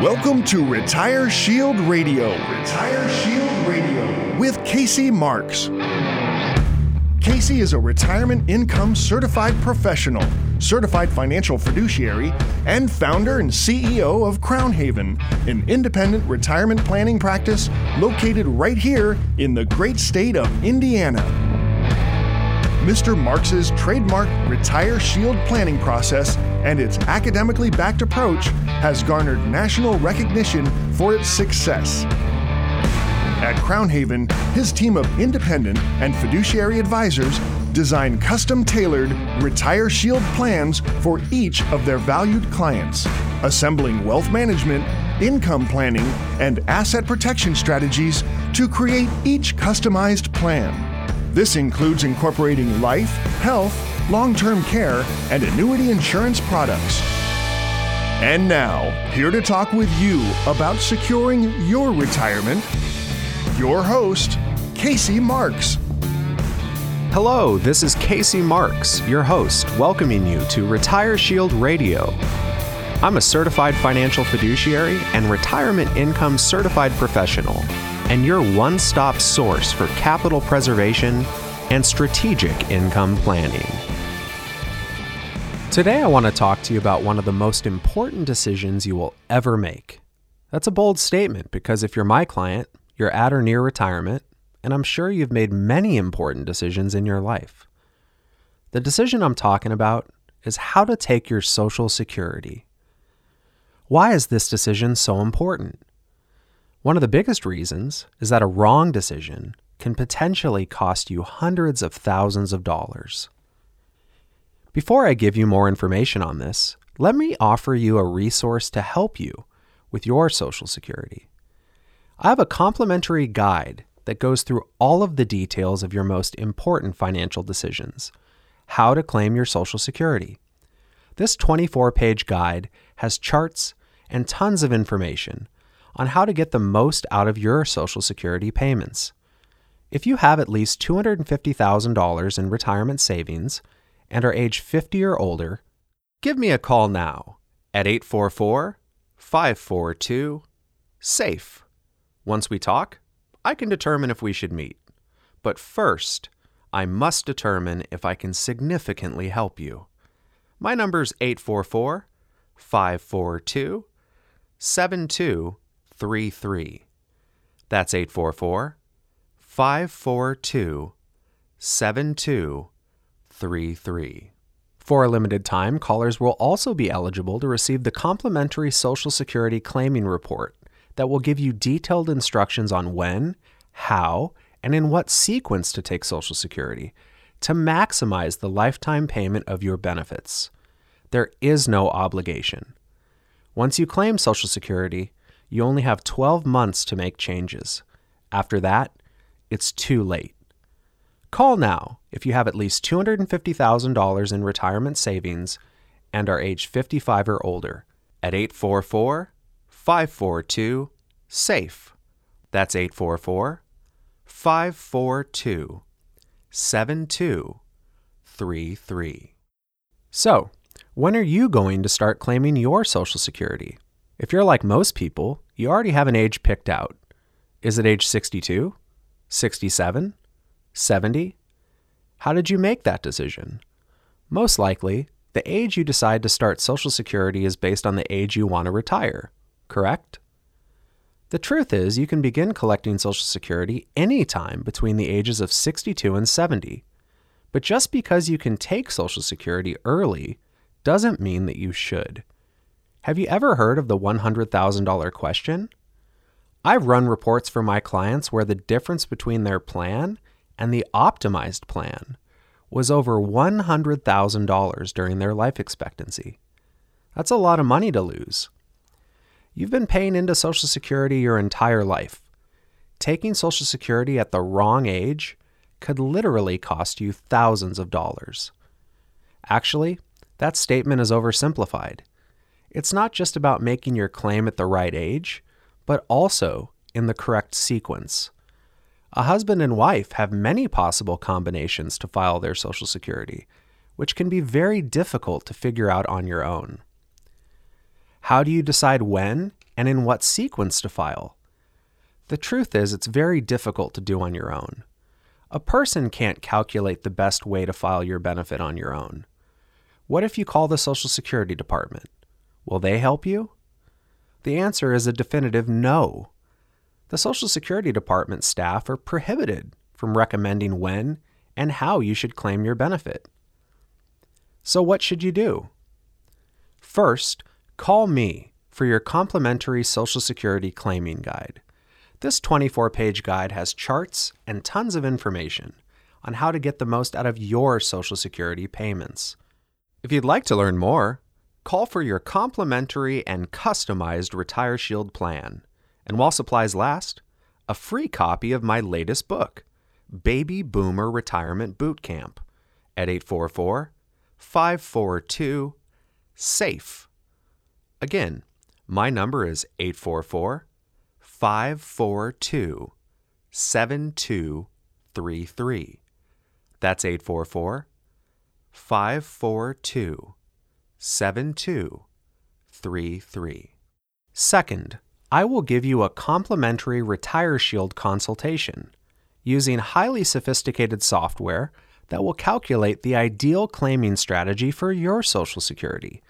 Welcome to Retire Shield Radio. Retire Shield Radio with Casey Marx. Casey is a retirement income certified professional, certified financial fiduciary, and founder and CEO of Crown Haven, an independent retirement planning practice located right here in the great state of Indiana. Mr. Marx's trademark Retire Shield planning process and its academically backed approach has garnered national recognition for its success. At Crown Haven, his team of independent and fiduciary advisors design custom tailored Retire Shield plans for each of their valued clients, assembling wealth management, income planning, and asset protection strategies to create each customized plan. This includes incorporating life, health, long term care, and annuity insurance products. And now, here to talk with you about securing your retirement, your host, Casey Marx. Hello, this is Casey Marx, your host, welcoming you to Retire Shield Radio. I'm a certified financial fiduciary and retirement income certified professional, and your one stop source for capital preservation and strategic income planning. Today, I want to talk to you about one of the most important decisions you will ever make. That's a bold statement because if you're my client, you're at or near retirement, and I'm sure you've made many important decisions in your life. The decision I'm talking about is how to take your Social Security. Why is this decision so important? One of the biggest reasons is that a wrong decision can potentially cost you hundreds of thousands of dollars. Before I give you more information on this, let me offer you a resource to help you with your Social Security. I have a complimentary guide that goes through all of the details of your most important financial decisions, how to claim your Social Security. This 24 page guide has charts and tons of information on how to get the most out of your Social Security payments. If you have at least $250,000 in retirement savings and are age 50 or older, give me a call now at 844 542 SAFE. Once we talk, I can determine if we should meet. But first, I must determine if I can significantly help you. My number is 844 542 7233. That's 844 542 7233. For a limited time, callers will also be eligible to receive the complimentary Social Security claiming report that will give you detailed instructions on when, how, and in what sequence to take Social Security to maximize the lifetime payment of your benefits. There is no obligation. Once you claim Social Security, you only have 12 months to make changes. After that, it's too late. Call now if you have at least $250,000 in retirement savings and are age 55 or older at 844 542 SAFE. That's 844 542 7233. So, when are you going to start claiming your Social Security? If you're like most people, you already have an age picked out. Is it age 62? 67? 70? How did you make that decision? Most likely, the age you decide to start Social Security is based on the age you want to retire, correct? The truth is, you can begin collecting Social Security anytime between the ages of 62 and 70. But just because you can take Social Security early doesn't mean that you should. Have you ever heard of the $100,000 question? I've run reports for my clients where the difference between their plan and the optimized plan was over $100,000 during their life expectancy. That's a lot of money to lose. You've been paying into Social Security your entire life. Taking Social Security at the wrong age could literally cost you thousands of dollars. Actually, that statement is oversimplified. It's not just about making your claim at the right age, but also in the correct sequence. A husband and wife have many possible combinations to file their Social Security, which can be very difficult to figure out on your own. How do you decide when and in what sequence to file. The truth is, it's very difficult to do on your own. A person can't calculate the best way to file your benefit on your own. What if you call the Social Security Department? Will they help you? The answer is a definitive no. The Social Security Department staff are prohibited from recommending when and how you should claim your benefit. So, what should you do? First, call me for your complimentary Social Security claiming guide. This 24 page guide has charts and tons of information on how to get the most out of your Social Security payments. If you'd like to learn more, call for your complimentary and customized Retire Shield plan. And while supplies last, a free copy of my latest book, Baby Boomer Retirement Boot Camp, at 844 542 SAFE. Again, my number is 844 542 7233. That's 844 542 7233. Second, I will give you a complimentary Retire Shield consultation using highly sophisticated software that will calculate the ideal claiming strategy for your Social Security.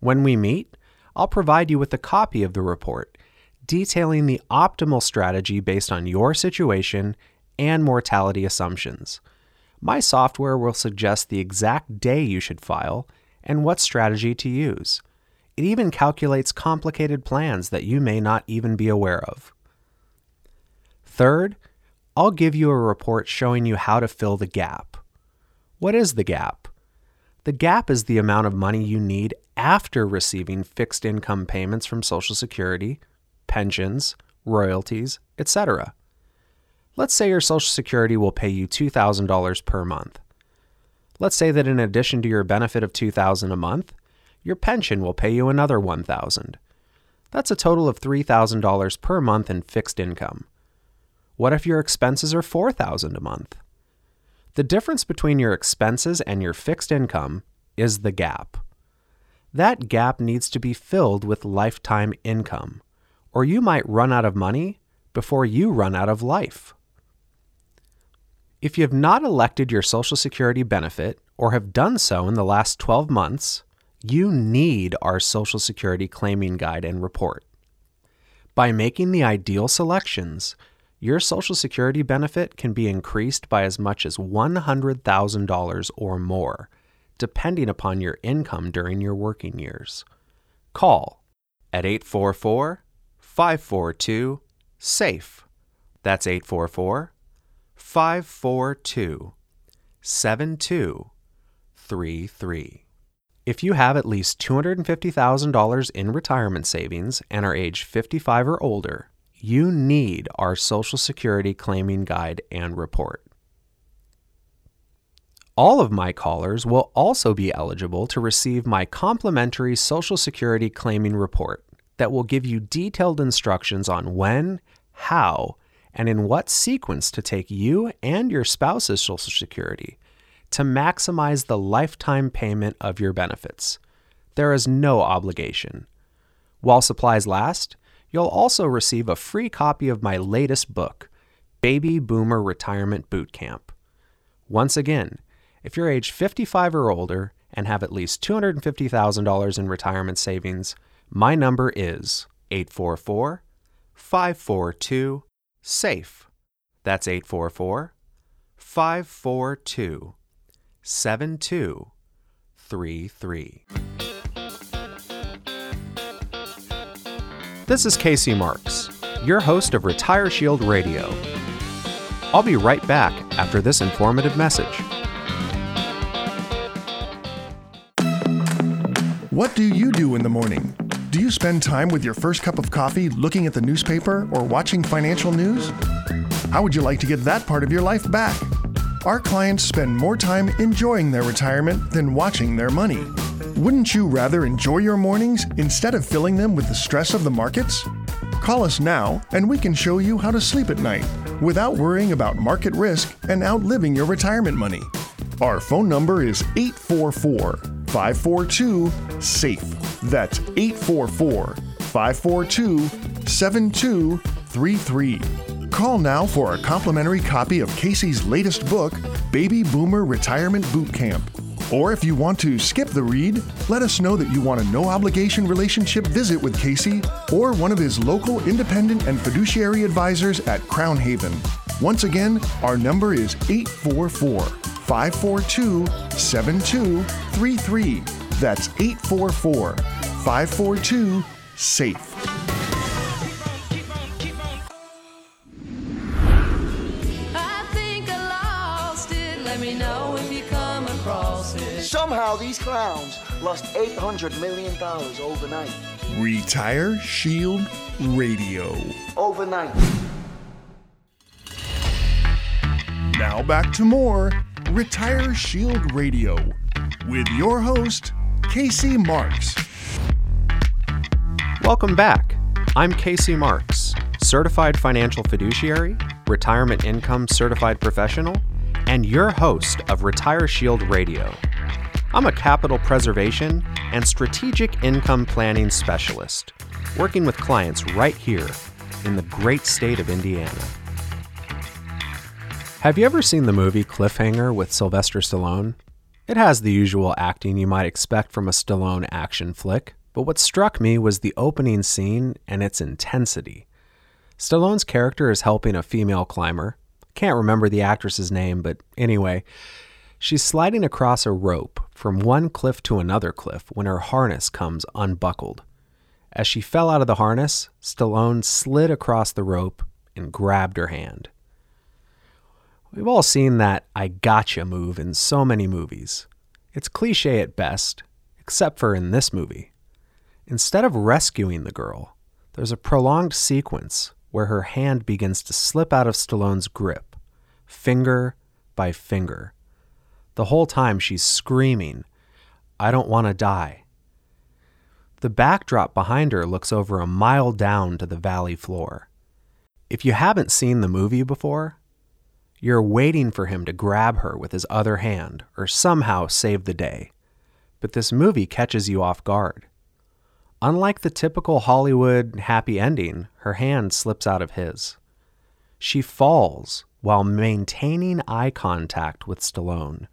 When we meet, I'll provide you with a copy of the report detailing the optimal strategy based on your situation and mortality assumptions. My software will suggest the exact day you should file and what strategy to use. It even calculates complicated plans that you may not even be aware of. Third, I'll give you a report showing you how to fill the gap. What is the gap? The gap is the amount of money you need after receiving fixed income payments from Social Security pensions, royalties, etc. Let's say your Social Security will pay you $2,000 per month. Let's say that in addition to your benefit of $2,000 a month, your pension will pay you another 1,000. That's a total of $3,000 per month in fixed income. What if your expenses are $4,000 a month? The difference between your expenses and your fixed income is the gap. That gap needs to be filled with lifetime income or you might run out of money before you run out of life. If you have not elected your Social Security benefit or have done so in the last 12 months, you need our Social Security claiming guide and report. By making the ideal selections, your Social Security benefit can be increased by as much as $100,000 or more, depending upon your income during your working years. Call at 844 542 SAFE. That's 844 542 7233. If you have at least $250,000 in retirement savings and are age 55 or older, you need our Social Security claiming guide and report. All of my callers will also be eligible to receive my complimentary Social Security claiming report that will give you detailed instructions on when, how, and in what sequence to take you and your spouse's Social Security to maximize the lifetime payment of your benefits. There is no obligation. While supplies last, you'll also receive a free copy of my latest book, Baby Boomer Retirement Boot Camp. Once again, if you're age 55 or older and have at least $250,000 in retirement savings, my number is 844 542 SAFE. That's 844 542 7233. This is Casey Marx, your host of Retire Shield Radio. I'll be right back after this informative message. What do you do in the morning? Do you spend time with your first cup of coffee looking at the newspaper or watching financial news? How would you like to get that part of your life back? Our clients spend more time enjoying their retirement than watching their money. Wouldn't you rather enjoy your mornings instead of filling them with the stress of the markets? Call us now and we can show you how to sleep at night without worrying about market risk and outliving your retirement money. Our phone number is 844 542 SAFE. That's 844 542 7233. Call now for a complimentary copy of Casey's latest book, Baby Boomer Retirement Boot Camp. Or if you want to skip the read, let us know that you want a no obligation relationship visit with Casey or one of his local independent and fiduciary advisors at Crown Haven. Once again, our number is 844 542 7233. That's 844 542 SAFE. Somehow these clowns lost $800 million overnight. Retire Shield Radio. Overnight. Now back to more Retire Shield Radio with your host, Casey Marx. Welcome back. I'm Casey Marx, certified financial fiduciary, retirement income certified professional, and your host of Retire Shield Radio. I'm a capital preservation and strategic income planning specialist, working with clients right here in the great state of Indiana. Have you ever seen the movie Cliffhanger with Sylvester Stallone? It has the usual acting you might expect from a Stallone action flick, but what struck me was the opening scene and its intensity. Stallone's character is helping a female climber. Can't remember the actress's name, but anyway, she's sliding across a rope from one cliff to another cliff when her harness comes unbuckled. As she fell out of the harness, Stallone slid across the rope and grabbed her hand. We've all seen that I gotcha move in so many movies. It's cliche at best, except for in this movie. Instead of rescuing the girl, there's a prolonged sequence where her hand begins to slip out of Stallone's grip, finger by finger. The whole time she's screaming, I don't want to die. The backdrop behind her looks over a mile down to the valley floor. If you haven't seen the movie before, you're waiting for him to grab her with his other hand or somehow save the day. But this movie catches you off guard. Unlike the typical Hollywood happy ending, her hand slips out of his. She falls while maintaining eye contact with Stallone.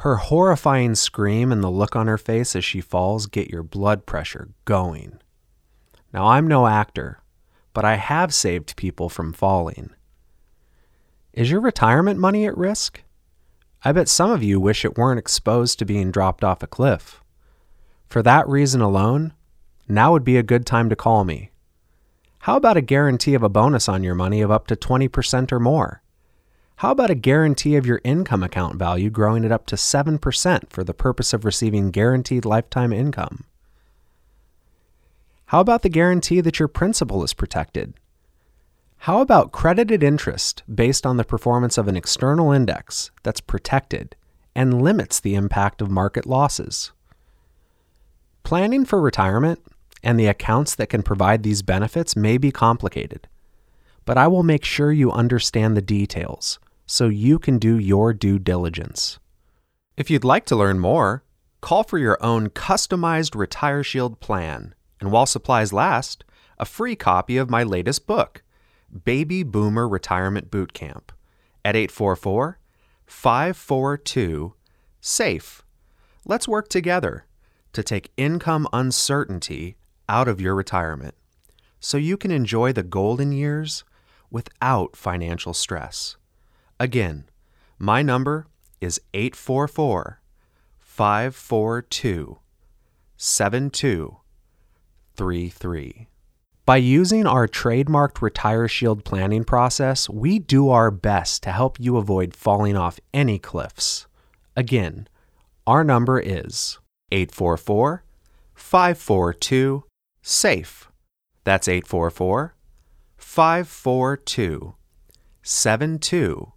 Her horrifying scream and the look on her face as she falls get your blood pressure going. Now, I'm no actor, but I have saved people from falling. Is your retirement money at risk? I bet some of you wish it weren't exposed to being dropped off a cliff. For that reason alone, now would be a good time to call me. How about a guarantee of a bonus on your money of up to 20% or more? How about a guarantee of your income account value growing it up to 7% for the purpose of receiving guaranteed lifetime income? How about the guarantee that your principal is protected? How about credited interest based on the performance of an external index that's protected and limits the impact of market losses? Planning for retirement and the accounts that can provide these benefits may be complicated, but I will make sure you understand the details so you can do your due diligence. If you'd like to learn more, call for your own customized Retire Shield plan, and while supplies last, a free copy of my latest book, Baby Boomer Retirement Boot Camp, at 844 542 SAFE. Let's work together to take income uncertainty out of your retirement so you can enjoy the golden years without financial stress. Again, my number is 844 542 7233. By using our trademarked Retire Shield planning process, we do our best to help you avoid falling off any cliffs. Again, our number is 844 542 SAFE. That's 844 542 7233.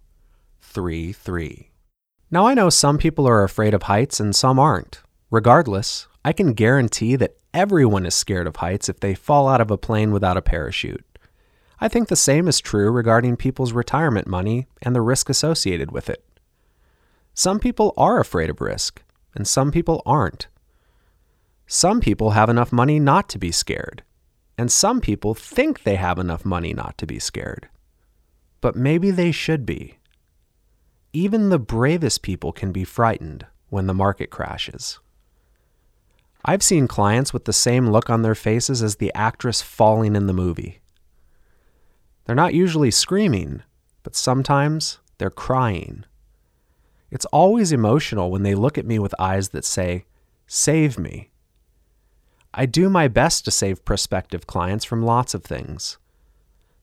Now, I know some people are afraid of heights and some aren't. Regardless, I can guarantee that everyone is scared of heights if they fall out of a plane without a parachute. I think the same is true regarding people's retirement money and the risk associated with it. Some people are afraid of risk, and some people aren't. Some people have enough money not to be scared, and some people think they have enough money not to be scared. But maybe they should be. Even the bravest people can be frightened when the market crashes. I've seen clients with the same look on their faces as the actress falling in the movie. They're not usually screaming, but sometimes they're crying. It's always emotional when they look at me with eyes that say, Save me. I do my best to save prospective clients from lots of things.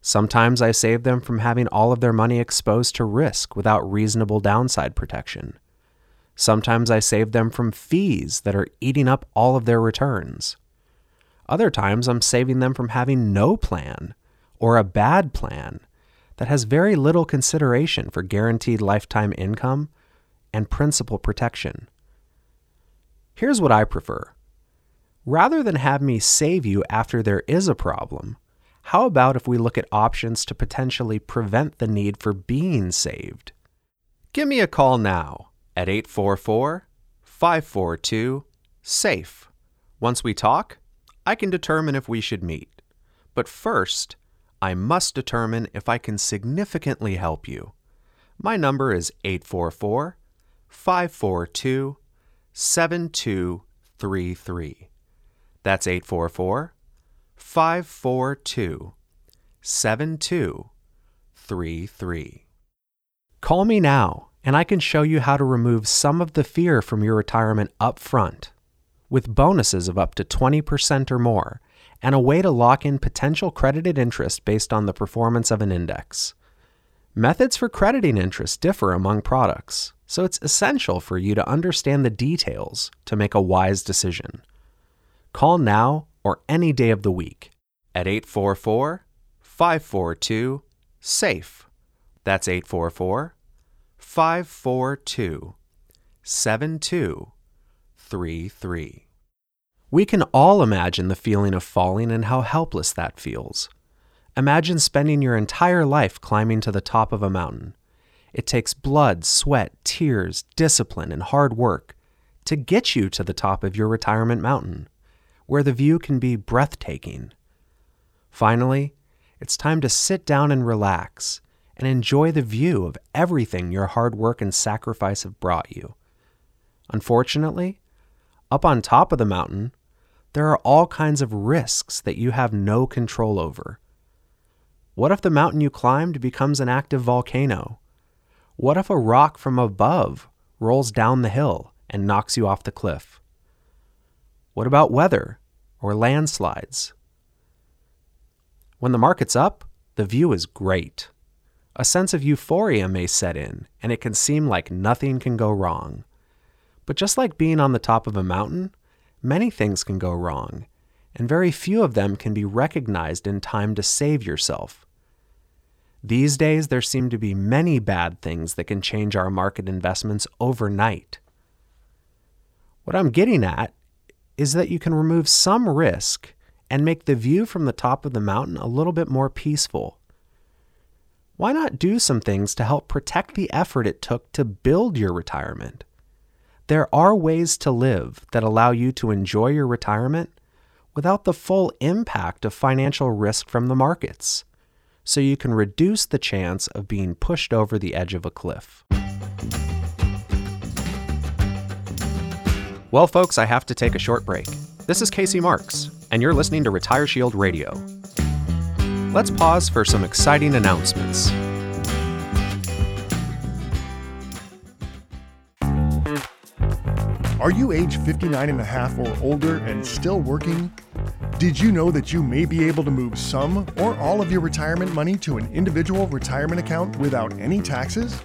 Sometimes I save them from having all of their money exposed to risk without reasonable downside protection. Sometimes I save them from fees that are eating up all of their returns. Other times I'm saving them from having no plan or a bad plan that has very little consideration for guaranteed lifetime income and principal protection. Here's what I prefer. Rather than have me save you after there is a problem, how about if we look at options to potentially prevent the need for being saved? Give me a call now at 844 542 SAFE. Once we talk, I can determine if we should meet. But first, I must determine if I can significantly help you. My number is 844 542 7233. That's 844 542 7233. Call me now, and I can show you how to remove some of the fear from your retirement up front with bonuses of up to 20% or more and a way to lock in potential credited interest based on the performance of an index. Methods for crediting interest differ among products, so it's essential for you to understand the details to make a wise decision. Call now or any day of the week at 844 542 SAFE. That's 844 542 7233. We can all imagine the feeling of falling and how helpless that feels. Imagine spending your entire life climbing to the top of a mountain. It takes blood, sweat, tears, discipline, and hard work to get you to the top of your retirement mountain, where the view can be breathtaking. Finally, it's time to sit down and relax and enjoy the view of everything your hard work and sacrifice have brought you. Unfortunately, up on top of the mountain, there are all kinds of risks that you have no control over. What if the mountain you climbed becomes an active volcano? What if a rock from above rolls down the hill and knocks you off the cliff? What about weather or landslides? When the market's up, the view is great. A sense of euphoria may set in, and it can seem like nothing can go wrong. But just like being on the top of a mountain, many things can go wrong, and very few of them can be recognized in time to save yourself. These days, there seem to be many bad things that can change our market investments overnight. What I'm getting at is that you can remove some risk and make the view from the top of the mountain a little bit more peaceful. Why not do some things to help protect the effort it took to build your retirement? There are ways to live that allow you to enjoy your retirement without the full impact of financial risk from the markets so you can reduce the chance of being pushed over the edge of a cliff. Well, folks, I have to take a short break. This is Casey Marx, and you're listening to Retire Shield Radio. Let's pause for some exciting announcements. Are you age 59 and a half or older and still working? Did you know that you may be able to move some or all of your retirement money to an individual retirement account without any taxes?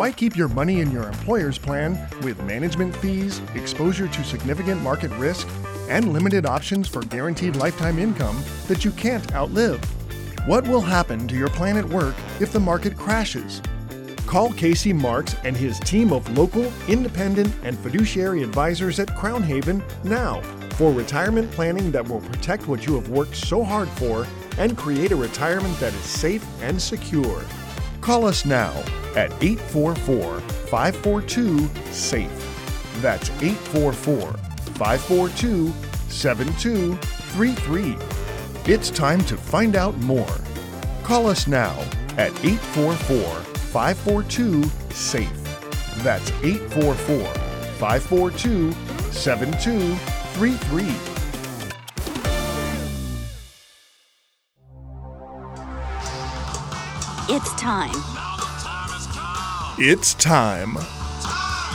Why keep your money in your employer's plan with management fees, exposure to significant market risk, and limited options for guaranteed lifetime income that you can't outlive? What will happen to your plan at work if the market crashes? Call Casey Marx and his team of local, independent, and fiduciary advisors at Crown Haven now for retirement planning that will protect what you have worked so hard for and create a retirement that is safe and secure. Call us now at 844 542 SAFE. That's 844 542 7233. It's time to find out more. Call us now at 844 542 SAFE. That's 844 542 7233. It's time. It's time.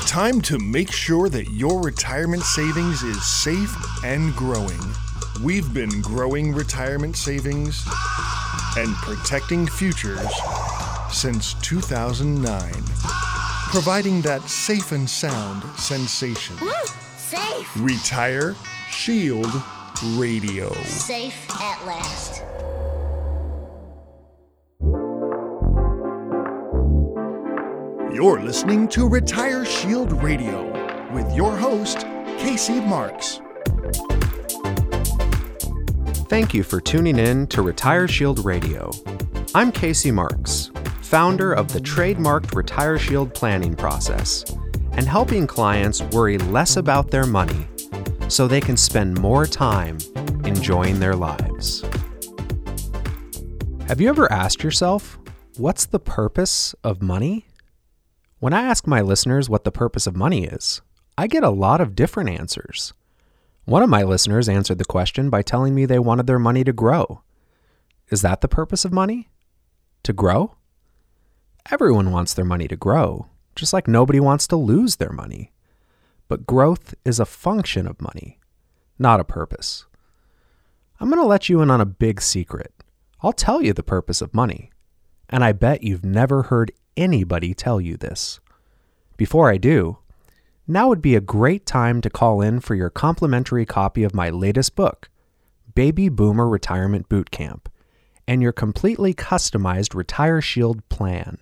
Time to make sure that your retirement savings is safe and growing. We've been growing retirement savings and protecting futures since 2009, providing that safe and sound sensation. Safe. Retire Shield Radio. Safe at last. You're listening to Retire Shield Radio with your host, Casey Marx. Thank you for tuning in to Retire Shield Radio. I'm Casey Marx, founder of the trademarked Retire Shield planning process and helping clients worry less about their money so they can spend more time enjoying their lives. Have you ever asked yourself, what's the purpose of money? When I ask my listeners what the purpose of money is, I get a lot of different answers. One of my listeners answered the question by telling me they wanted their money to grow. Is that the purpose of money? To grow? Everyone wants their money to grow, just like nobody wants to lose their money. But growth is a function of money, not a purpose. I'm going to let you in on a big secret. I'll tell you the purpose of money, and I bet you've never heard anybody tell you this. Before I do, now would be a great time to call in for your complimentary copy of my latest book, Baby Boomer Retirement Boot Camp, and your completely customized Retire Shield plan.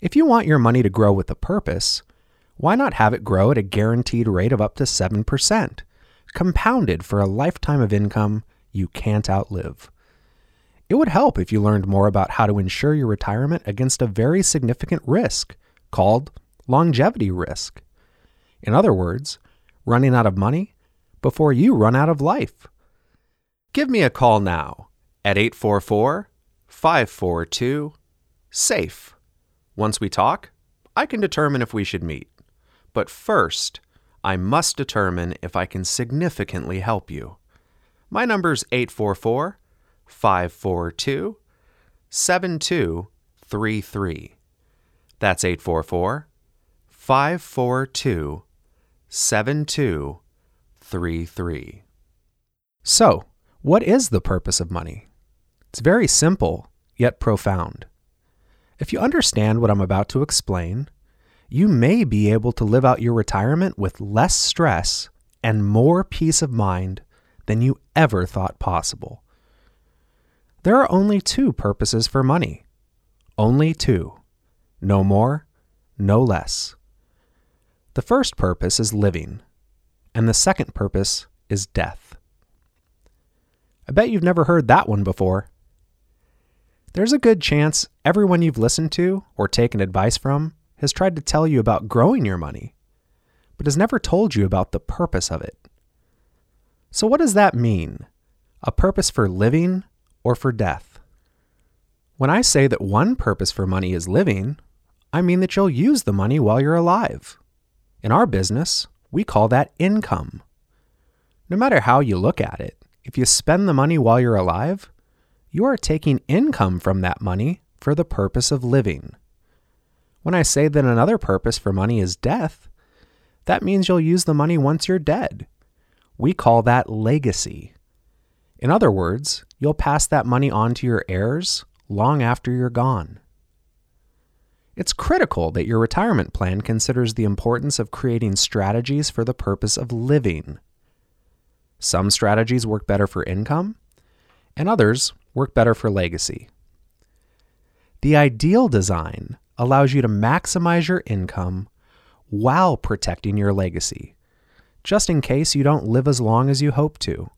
If you want your money to grow with a purpose, why not have it grow at a guaranteed rate of up to 7%, compounded for a lifetime of income you can't outlive? It would help if you learned more about how to insure your retirement against a very significant risk called longevity risk. In other words, running out of money before you run out of life. Give me a call now at 844 542 SAFE. Once we talk, I can determine if we should meet. But first, I must determine if I can significantly help you. My number's 844 542 7233. That's 844 542 7233. So, what is the purpose of money? It's very simple, yet profound. If you understand what I'm about to explain, you may be able to live out your retirement with less stress and more peace of mind than you ever thought possible. There are only two purposes for money. Only two. No more, no less. The first purpose is living, and the second purpose is death. I bet you've never heard that one before. There's a good chance everyone you've listened to or taken advice from has tried to tell you about growing your money, but has never told you about the purpose of it. So, what does that mean? A purpose for living or for death? When I say that one purpose for money is living, I mean that you'll use the money while you're alive. In our business, we call that income. No matter how you look at it, if you spend the money while you're alive, you are taking income from that money for the purpose of living. When I say that another purpose for money is death, that means you'll use the money once you're dead. We call that legacy. In other words, you'll pass that money on to your heirs long after you're gone. It's critical that your retirement plan considers the importance of creating strategies for the purpose of living. Some strategies work better for income, and others work better for legacy. The ideal design allows you to maximize your income while protecting your legacy, just in case you don't live as long as you hope to.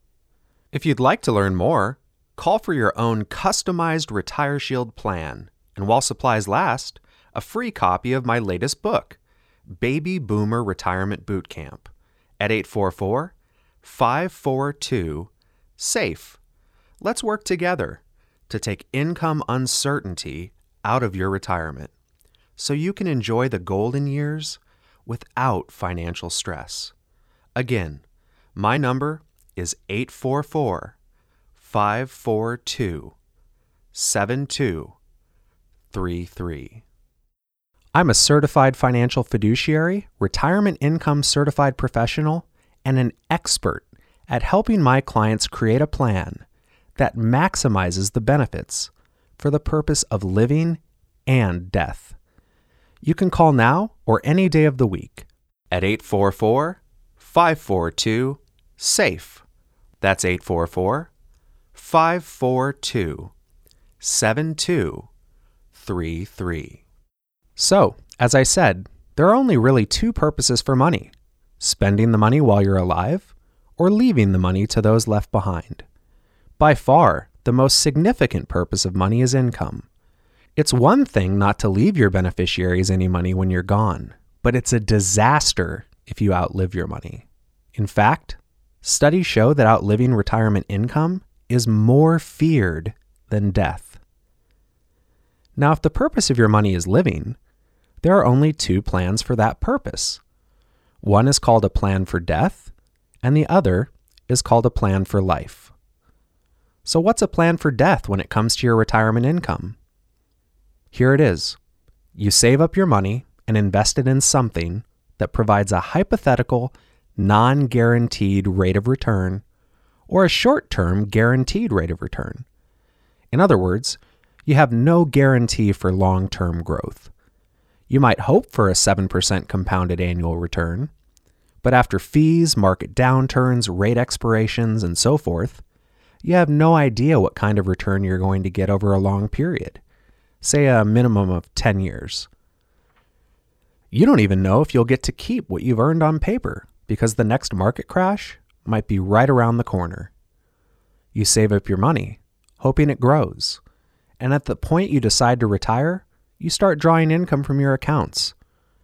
If you'd like to learn more, call for your own customized Retire Shield plan, and while supplies last, a free copy of my latest book, Baby Boomer Retirement Boot Camp, at 844 542 SAFE. Let's work together to take income uncertainty out of your retirement so you can enjoy the golden years without financial stress. Again, my number is 844 542 7233. I'm a certified financial fiduciary, retirement income certified professional, and an expert at helping my clients create a plan that maximizes the benefits for the purpose of living and death. You can call now or any day of the week at 844 542 SAFE. That's 844 542 7233. So, as I said, there are only really two purposes for money spending the money while you're alive, or leaving the money to those left behind. By far, the most significant purpose of money is income. It's one thing not to leave your beneficiaries any money when you're gone, but it's a disaster if you outlive your money. In fact, studies show that outliving retirement income is more feared than death. Now, if the purpose of your money is living, there are only two plans for that purpose. One is called a plan for death, and the other is called a plan for life. So, what's a plan for death when it comes to your retirement income? Here it is you save up your money and invest it in something that provides a hypothetical, non guaranteed rate of return or a short term guaranteed rate of return. In other words, you have no guarantee for long term growth. You might hope for a 7% compounded annual return, but after fees, market downturns, rate expirations, and so forth, you have no idea what kind of return you're going to get over a long period, say a minimum of 10 years. You don't even know if you'll get to keep what you've earned on paper because the next market crash might be right around the corner. You save up your money, hoping it grows, and at the point you decide to retire, you start drawing income from your accounts.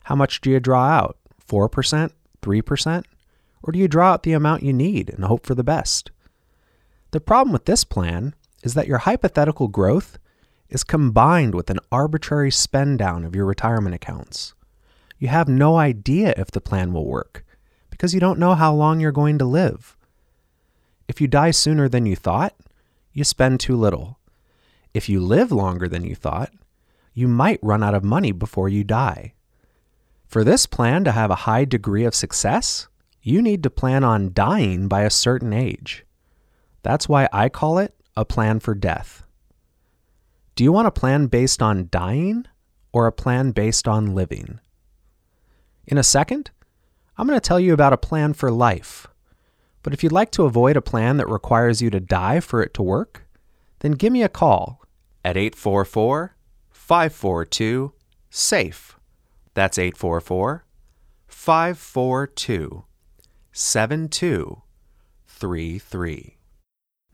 How much do you draw out? 4%? 3%? Or do you draw out the amount you need and hope for the best? The problem with this plan is that your hypothetical growth is combined with an arbitrary spend down of your retirement accounts. You have no idea if the plan will work because you don't know how long you're going to live. If you die sooner than you thought, you spend too little. If you live longer than you thought, you might run out of money before you die. For this plan to have a high degree of success, you need to plan on dying by a certain age. That's why I call it a plan for death. Do you want a plan based on dying or a plan based on living? In a second, I'm going to tell you about a plan for life. But if you'd like to avoid a plan that requires you to die for it to work, then give me a call at 844 542 SAFE. That's 844 542 7233.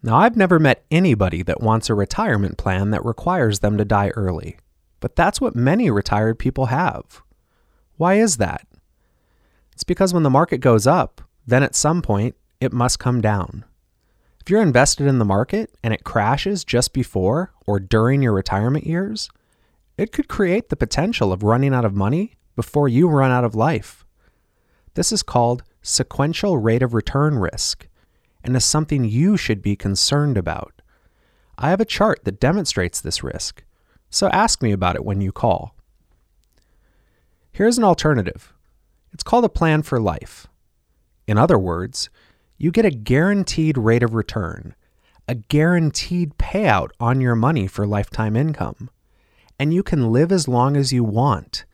Now, I've never met anybody that wants a retirement plan that requires them to die early, but that's what many retired people have. Why is that? It's because when the market goes up, then at some point it must come down. If you're invested in the market and it crashes just before or during your retirement years, it could create the potential of running out of money before you run out of life. This is called sequential rate of return risk and is something you should be concerned about. I have a chart that demonstrates this risk, so ask me about it when you call. Here's an alternative it's called a plan for life. In other words, you get a guaranteed rate of return, a guaranteed payout on your money for lifetime income and you can live as long as you want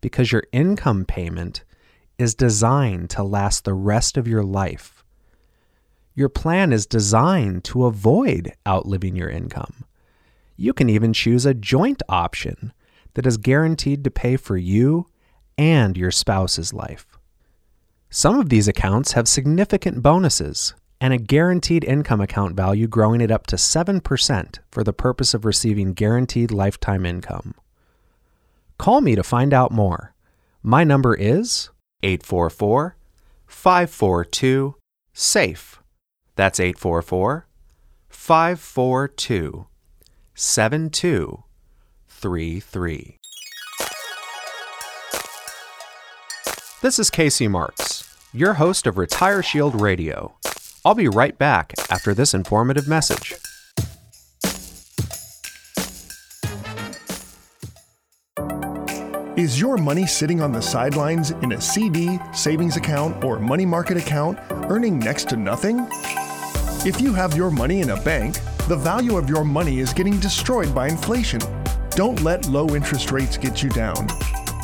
because your income payment is designed to last the rest of your life. Your plan is designed to avoid outliving your income. You can even choose a joint option that is guaranteed to pay for you and your spouse's life. Some of these accounts have significant bonuses and a guaranteed income account value growing it up to 7% for the purpose of receiving guaranteed lifetime income. Call me to find out more. My number is 844 542 SAFE. That's 844 542 7233. This is Casey Marx, your host of Retire Shield Radio. I'll be right back after this informative message. Is your money sitting on the sidelines in a CD, savings account, or money market account, earning next to nothing? If you have your money in a bank, the value of your money is getting destroyed by inflation. Don't let low interest rates get you down.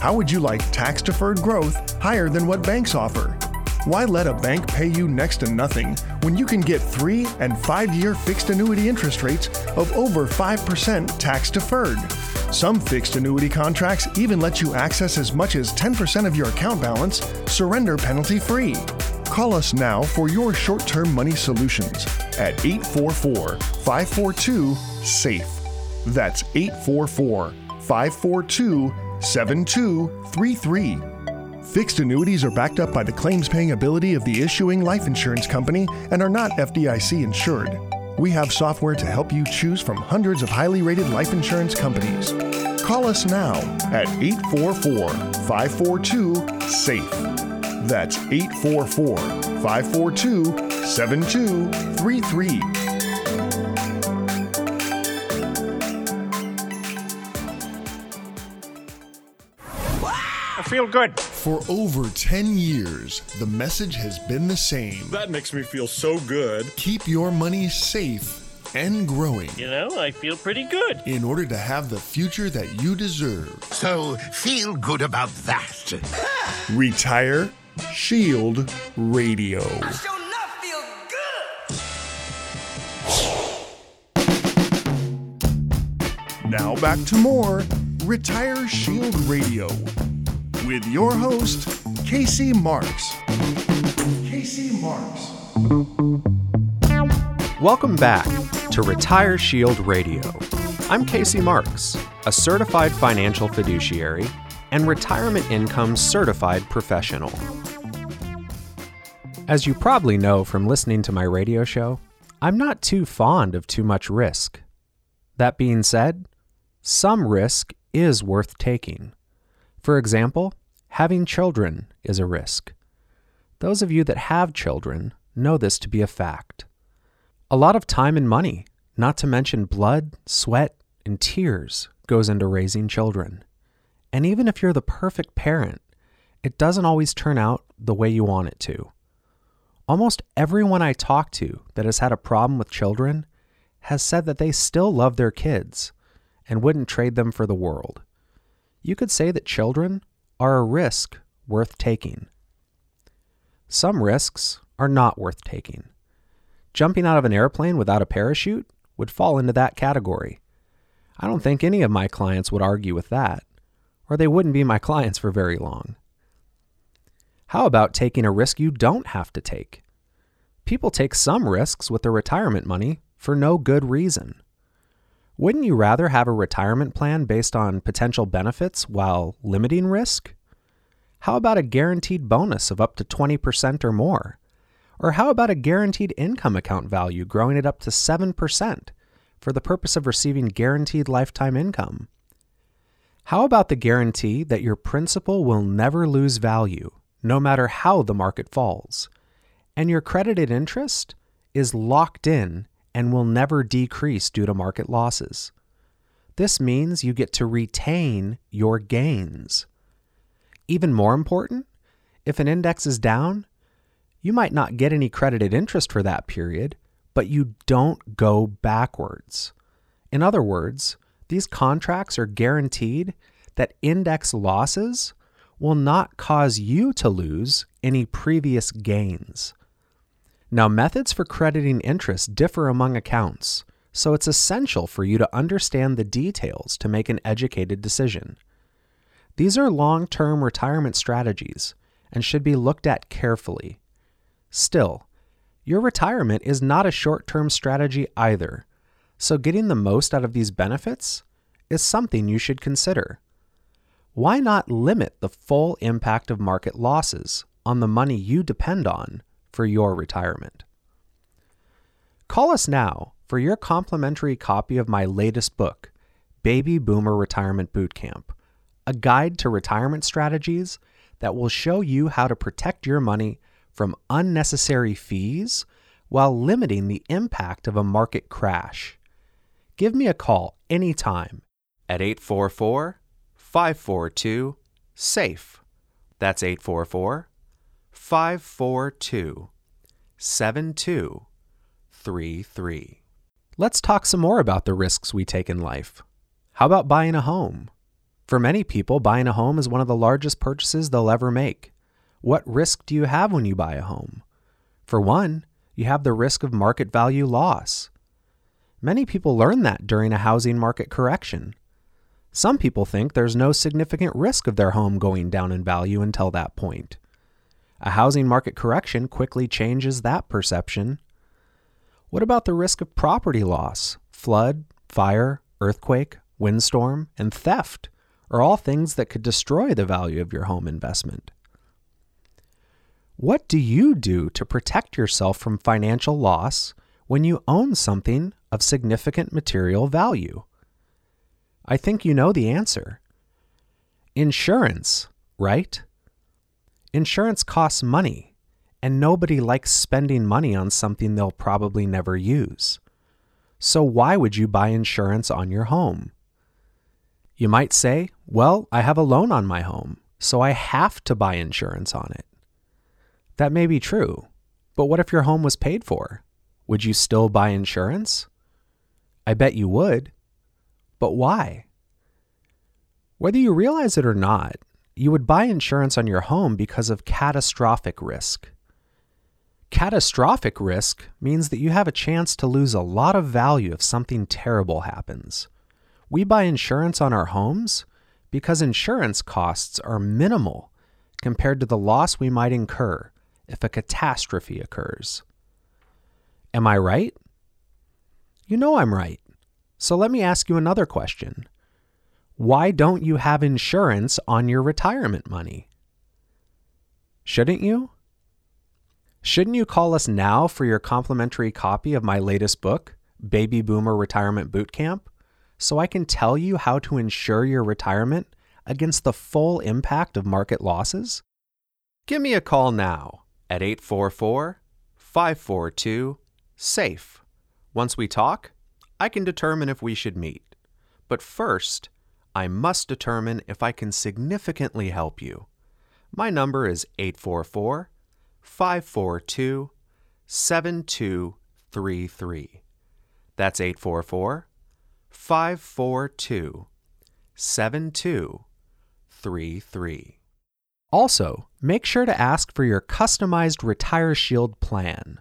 How would you like tax deferred growth higher than what banks offer? Why let a bank pay you next to nothing when you can get three and five year fixed annuity interest rates of over 5% tax deferred? Some fixed annuity contracts even let you access as much as 10% of your account balance, surrender penalty free. Call us now for your short term money solutions at 844 542 SAFE. That's 844 542 7233. Fixed annuities are backed up by the claims paying ability of the issuing life insurance company and are not FDIC insured. We have software to help you choose from hundreds of highly rated life insurance companies. Call us now at 844 542 SAFE. That's 844 542 7233. Feel good. For over 10 years, the message has been the same That makes me feel so good. keep your money safe and growing You know, I feel pretty good. in order to have the future that you deserve. So feel good about that. Retire Shield Radio. Now back to more Retire Shield Radio with your host, Casey Marx. Casey Marx. Welcome back to Retire Shield Radio. I'm Casey Marx, a certified financial fiduciary and retirement income certified professional. As you probably know from listening to my radio show, I'm not too fond of too much risk. That being said, some risk is worth taking. For example, having children is a risk. Those of you that have children know this to be a fact. A lot of time and money, not to mention blood, sweat, and tears, goes into raising children. And even if you're the perfect parent, it doesn't always turn out the way you want it to. Almost everyone I talk to that has had a problem with children has said that they still love their kids and wouldn't trade them for the world. You could say that children are a risk worth taking. Some risks are not worth taking. Jumping out of an airplane without a parachute would fall into that category. I don't think any of my clients would argue with that, or they wouldn't be my clients for very long. How about taking a risk you don't have to take? People take some risks with their retirement money for no good reason. Wouldn't you rather have a retirement plan based on potential benefits while limiting risk? How about a guaranteed bonus of up to 20% or more? Or how about a guaranteed income account value growing it up to 7% for the purpose of receiving guaranteed lifetime income? How about the guarantee that your principal will never lose value, no matter how the market falls, and your credited interest is locked in and will never decrease due to market losses? This means you get to retain your gains. Even more important, if an index is down, you might not get any credited interest for that period, but you don't go backwards. In other words, these contracts are guaranteed that index losses will not cause you to lose any previous gains. Now, methods for crediting interest differ among accounts, so it's essential for you to understand the details to make an educated decision. These are long term retirement strategies and should be looked at carefully. Still, your retirement is not a short term strategy either, so getting the most out of these benefits is something you should consider. Why not limit the full impact of market losses on the money you depend on for your retirement. Call us now for your complimentary copy of my latest book, Baby Boomer Retirement Bootcamp, a guide to retirement strategies that will show you how to protect your money from unnecessary fees while limiting the impact of a market crash. Give me a call anytime at 844 542 SAFE. That's 844 542 7233. Let's talk some more about the risks we take in life. How about buying a home? For many people, buying a home is one of the largest purchases they'll ever make. What risk do you have when you buy a home? For one, you have the risk of market value loss. Many people learn that during a housing market correction. Some people think there's no significant risk of their home going down in value until that point. A housing market correction quickly changes that perception. What about the risk of property loss? Flood, fire, earthquake, windstorm, and theft are all things that could destroy the value of your home investment. What do you do to protect yourself from financial loss when you own something of significant material value? I think you know the answer. Insurance, right? Insurance costs money, and nobody likes spending money on something they'll probably never use. So, why would you buy insurance on your home? You might say, Well, I have a loan on my home, so I have to buy insurance on it. That may be true, but what if your home was paid for? Would you still buy insurance? I bet you would. But why? Whether you realize it or not, you would buy insurance on your home because of catastrophic risk. Catastrophic risk means that you have a chance to lose a lot of value if something terrible happens. We buy insurance on our homes because insurance costs are minimal compared to the loss we might incur if a catastrophe occurs. Am I right? You know I'm right. So let me ask you another question. Why don't you have insurance on your retirement money? Shouldn't you? Shouldn't you call us now for your complimentary copy of my latest book, Baby Boomer Retirement Bootcamp, so I can tell you how to insure your retirement against the full impact of market losses? Give me a call now at 844 542 SAFE. Once we talk, I can determine if we should meet. But first, I must determine if I can significantly help you. My number is 844 542 7233. That's 844 542 7233. Also, make sure to ask for your customized Retire Shield plan.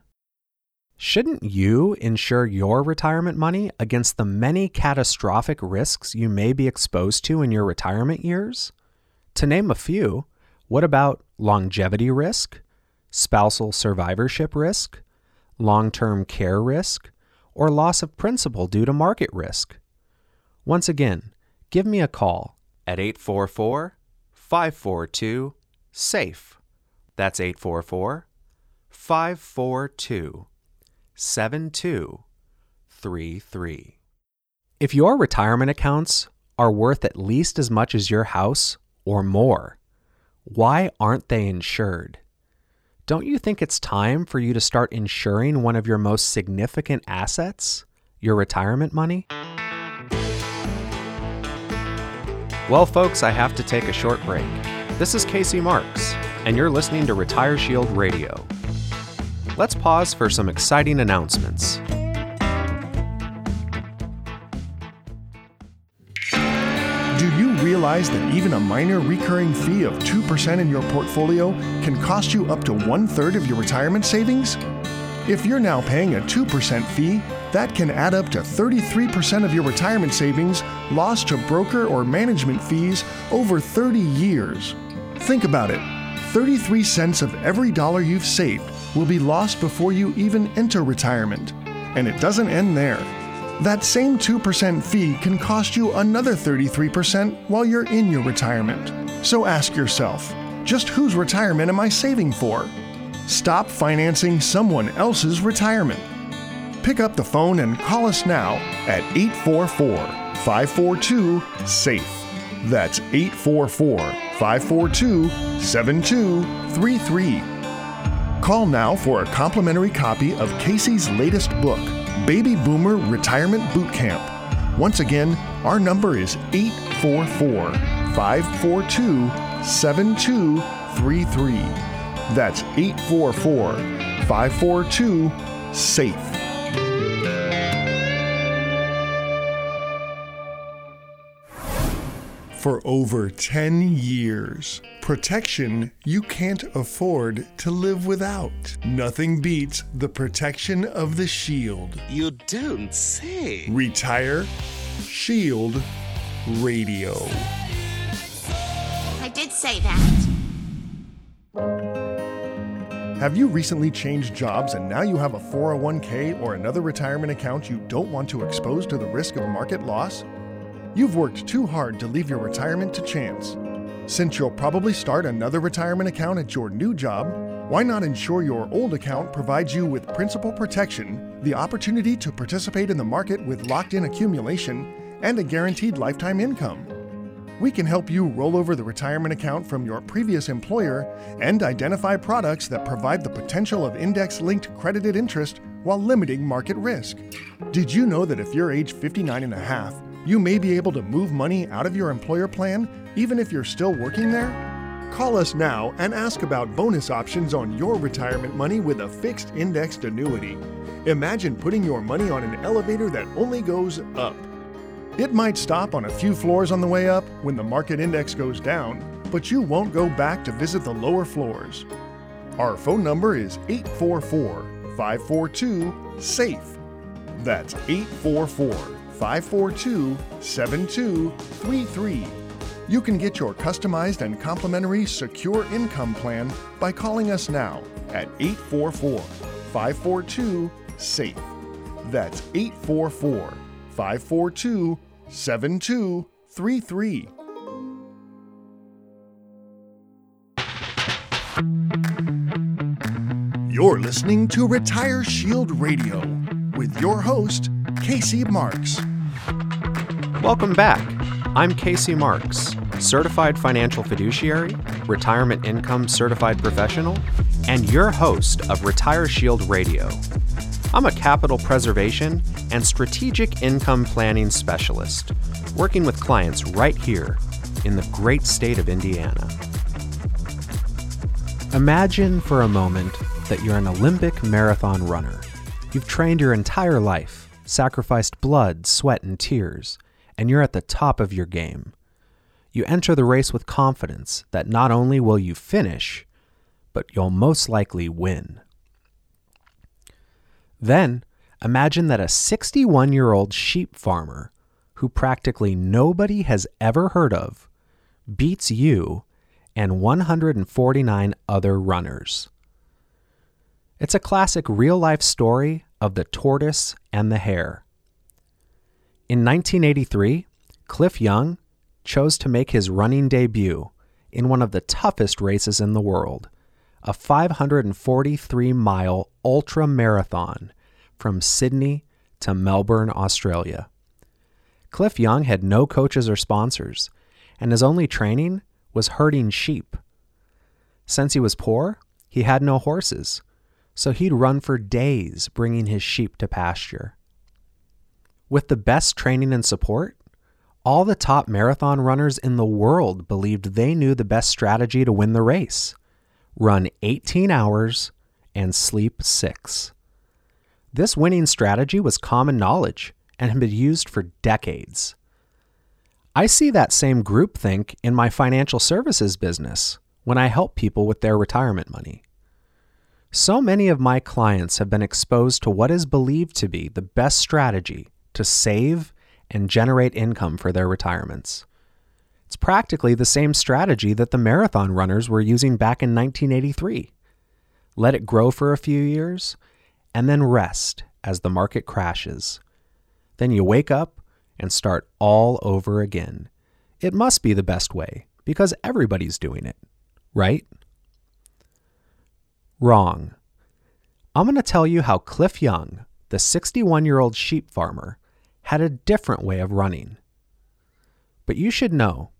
Shouldn't you insure your retirement money against the many catastrophic risks you may be exposed to in your retirement years? To name a few, what about longevity risk, spousal survivorship risk, long term care risk, or loss of principal due to market risk? Once again, give me a call at 844 542 SAFE. That's 844 542 7233. If your retirement accounts are worth at least as much as your house or more, why aren't they insured? Don't you think it's time for you to start insuring one of your most significant assets, your retirement money? Well, folks, I have to take a short break. This is Casey Marx, and you're listening to Retire Shield Radio. Let's pause for some exciting announcements. Do you realize that even a minor recurring fee of 2% in your portfolio can cost you up to one third of your retirement savings? If you're now paying a 2% fee, that can add up to 33% of your retirement savings lost to broker or management fees over 30 years. Think about it 33 cents of every dollar you've saved will be lost before you even enter retirement. And it doesn't end there. That same 2% fee can cost you another 33% while you're in your retirement. So ask yourself Just whose retirement am I saving for? Stop financing someone else's retirement. Pick up the phone and call us now at 844 542 SAFE. That's 844 542 7233. Call now for a complimentary copy of Casey's latest book, Baby Boomer Retirement Boot Camp. Once again, our number is 844 542 7233. That's 844 542 SAFE. For over 10 years, protection you can't afford to live without. Nothing beats the protection of the shield. You don't say. Retire Shield Radio. I did say that. Have you recently changed jobs and now you have a 401k or another retirement account you don't want to expose to the risk of market loss? You've worked too hard to leave your retirement to chance. Since you'll probably start another retirement account at your new job, why not ensure your old account provides you with principal protection, the opportunity to participate in the market with locked in accumulation, and a guaranteed lifetime income? We can help you roll over the retirement account from your previous employer and identify products that provide the potential of index linked credited interest while limiting market risk. Did you know that if you're age 59 and a half, you may be able to move money out of your employer plan even if you're still working there? Call us now and ask about bonus options on your retirement money with a fixed indexed annuity. Imagine putting your money on an elevator that only goes up. It might stop on a few floors on the way up when the market index goes down, but you won't go back to visit the lower floors. Our phone number is 844 542 SAFE. That's 844 542 7233. You can get your customized and complimentary secure income plan by calling us now at 844 542 SAFE. That's 844 542 7233. You're listening to Retire Shield Radio with your host, Casey Marx. Welcome back. I'm Casey Marx, certified financial fiduciary, retirement income certified professional, and your host of Retire Shield Radio. I'm a capital preservation and strategic income planning specialist, working with clients right here in the great state of Indiana. Imagine for a moment that you're an Olympic marathon runner. You've trained your entire life, sacrificed blood, sweat, and tears, and you're at the top of your game. You enter the race with confidence that not only will you finish, but you'll most likely win. Then, imagine that a 61 year old sheep farmer, who practically nobody has ever heard of, beats you and 149 other runners. It's a classic real life story of the tortoise and the hare. In 1983, Cliff Young chose to make his running debut in one of the toughest races in the world, a 543 mile ultra marathon from Sydney to Melbourne, Australia. Cliff Young had no coaches or sponsors, and his only training was herding sheep. Since he was poor, he had no horses, so he'd run for days bringing his sheep to pasture. With the best training and support, all the top marathon runners in the world believed they knew the best strategy to win the race run 18 hours and sleep six. This winning strategy was common knowledge and had been used for decades. I see that same groupthink in my financial services business when I help people with their retirement money. So many of my clients have been exposed to what is believed to be the best strategy to save and generate income for their retirements. It's practically the same strategy that the marathon runners were using back in 1983. Let it grow for a few years and then rest as the market crashes. Then you wake up and start all over again. It must be the best way because everybody's doing it. right? Wrong. I'm going to tell you how Cliff Young, the 61 year old sheep farmer, had a different way of running. But you should know,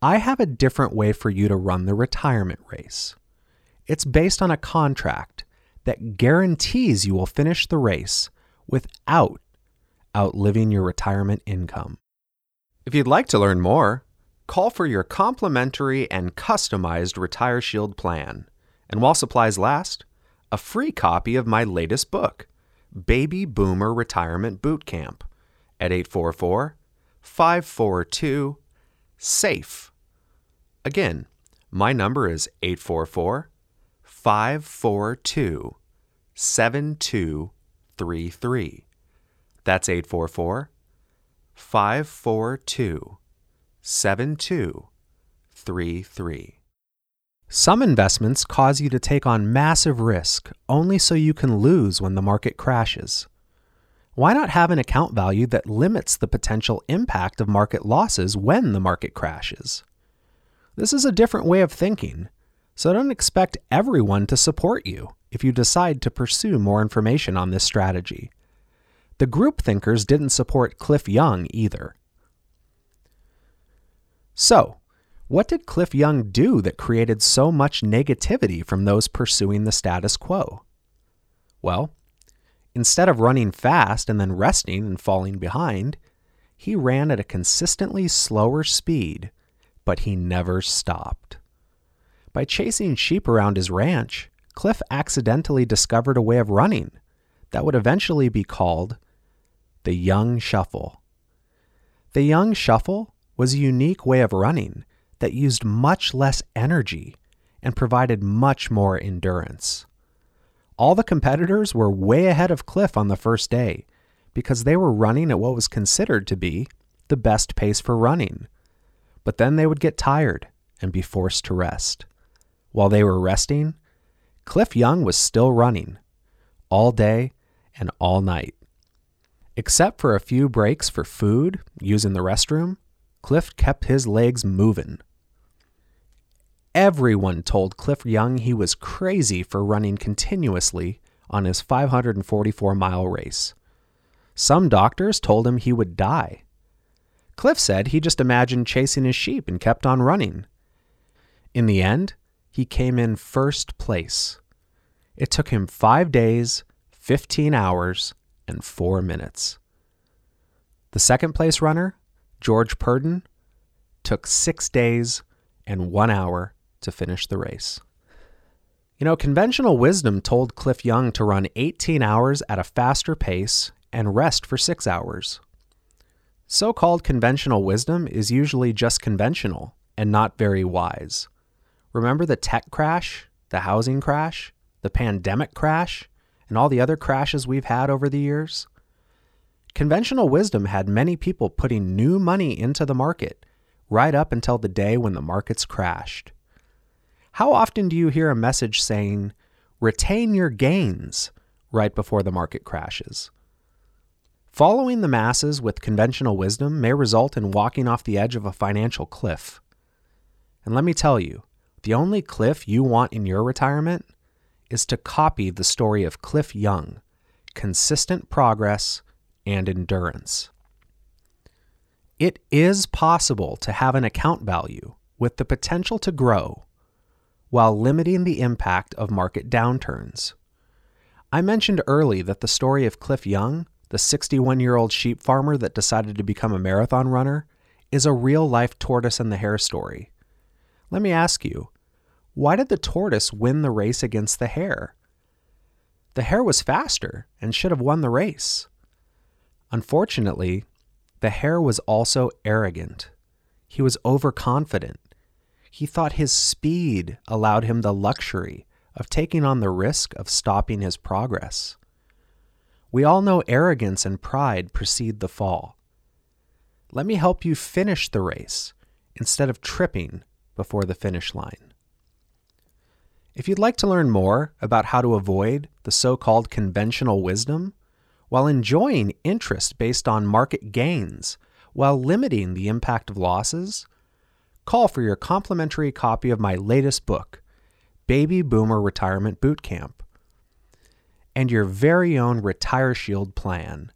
I have a different way for you to run the retirement race. It's based on a contract that guarantees you will finish the race without outliving your retirement income. If you'd like to learn more, call for your complimentary and customized Retire Shield plan. And while supplies last, a free copy of my latest book, Baby Boomer Retirement Boot Camp, at 844 542 SAFE. Again, my number is 844 542 7233. That's 844 542 7233. Some investments cause you to take on massive risk only so you can lose when the market crashes. Why not have an account value that limits the potential impact of market losses when the market crashes? This is a different way of thinking, so don't expect everyone to support you if you decide to pursue more information on this strategy. The group thinkers didn't support Cliff Young either. So, what did Cliff Young do that created so much negativity from those pursuing the status quo? Well, instead of running fast and then resting and falling behind, he ran at a consistently slower speed, but he never stopped. By chasing sheep around his ranch, Cliff accidentally discovered a way of running that would eventually be called the Young Shuffle. The Young Shuffle was a unique way of running that used much less energy and provided much more endurance. All the competitors were way ahead of Cliff on the first day because they were running at what was considered to be the best pace for running. But then they would get tired and be forced to rest. While they were resting, Cliff Young was still running all day and all night. Except for a few breaks for food, using the restroom, Cliff kept his legs moving. Everyone told Cliff Young he was crazy for running continuously on his 544 mile race. Some doctors told him he would die. Cliff said he just imagined chasing his sheep and kept on running. In the end, he came in first place. It took him five days, 15 hours, and four minutes. The second place runner, George Perdon, took six days and one hour to finish the race. You know, conventional wisdom told Cliff Young to run 18 hours at a faster pace and rest for six hours. So called conventional wisdom is usually just conventional and not very wise. Remember the tech crash, the housing crash, the pandemic crash, and all the other crashes we've had over the years? Conventional wisdom had many people putting new money into the market right up until the day when the markets crashed. How often do you hear a message saying, retain your gains right before the market crashes? Following the masses with conventional wisdom may result in walking off the edge of a financial cliff. And let me tell you, the only cliff you want in your retirement is to copy the story of Cliff Young consistent progress and endurance. It is possible to have an account value with the potential to grow while limiting the impact of market downturns. I mentioned early that the story of Cliff Young, the 61 year old sheep farmer that decided to become a marathon runner, is a real life tortoise and the hare story. Let me ask you, why did the tortoise win the race against the hare? The hare was faster and should have won the race. Unfortunately, the hare was also arrogant. He was overconfident he thought his speed allowed him the luxury of taking on the risk of stopping his progress. We all know arrogance and pride precede the fall. Let me help you finish the race instead of tripping before the finish line. If you'd like to learn more about how to avoid the so called conventional wisdom while enjoying interest based on market gains while limiting the impact of losses, call for your complimentary copy of my latest book, Baby Boomer Retirement Boot Camp, and your very own Retire Shield plan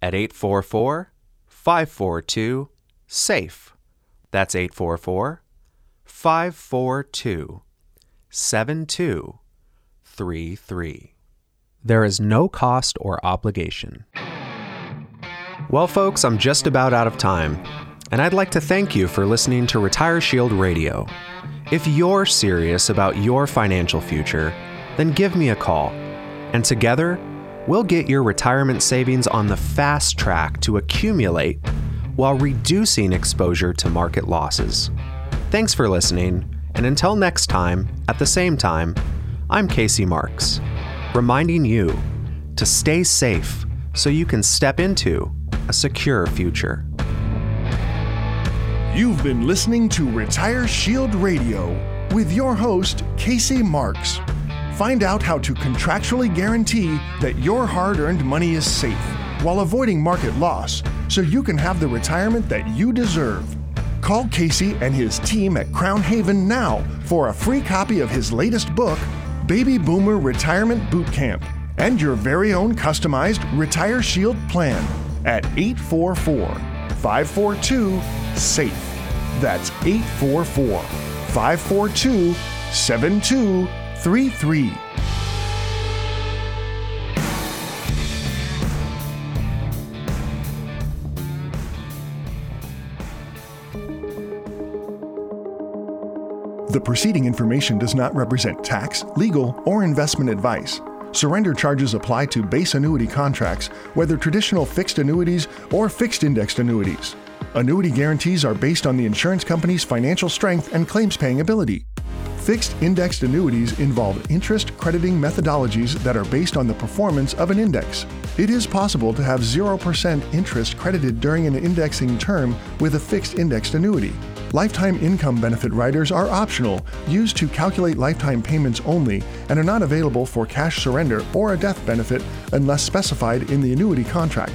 at 844 542 SAFE. That's 844 542 7233. There is no cost or obligation. Well, folks, I'm just about out of time, and I'd like to thank you for listening to Retire Shield Radio. If you're serious about your financial future, then give me a call, and together, we'll get your retirement savings on the fast track to accumulate while reducing exposure to market losses. Thanks for listening, and until next time, at the same time, I'm Casey Marx, reminding you to stay safe so you can step into a secure future. You've been listening to Retire Shield Radio with your host, Casey Marx. Find out how to contractually guarantee that your hard earned money is safe while avoiding market loss so you can have the retirement that you deserve. Call Casey and his team at Crown Haven now for a free copy of his latest book, Baby Boomer Retirement Boot Camp, and your very own customized Retire Shield plan at 844 542 SAFE. That's 844 542 7233. Preceding information does not represent tax, legal, or investment advice. Surrender charges apply to base annuity contracts, whether traditional fixed annuities or fixed indexed annuities. Annuity guarantees are based on the insurance company's financial strength and claims paying ability. Fixed indexed annuities involve interest crediting methodologies that are based on the performance of an index. It is possible to have 0% interest credited during an indexing term with a fixed indexed annuity. Lifetime income benefit riders are optional, used to calculate lifetime payments only, and are not available for cash surrender or a death benefit unless specified in the annuity contract.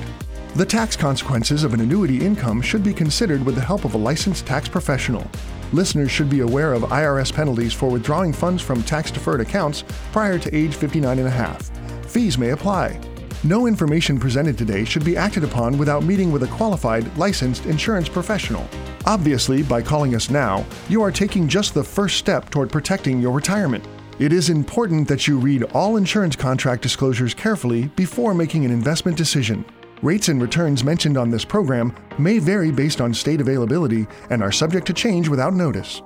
The tax consequences of an annuity income should be considered with the help of a licensed tax professional. Listeners should be aware of IRS penalties for withdrawing funds from tax deferred accounts prior to age 59 and a half. Fees may apply. No information presented today should be acted upon without meeting with a qualified, licensed insurance professional. Obviously, by calling us now, you are taking just the first step toward protecting your retirement. It is important that you read all insurance contract disclosures carefully before making an investment decision. Rates and returns mentioned on this program may vary based on state availability and are subject to change without notice.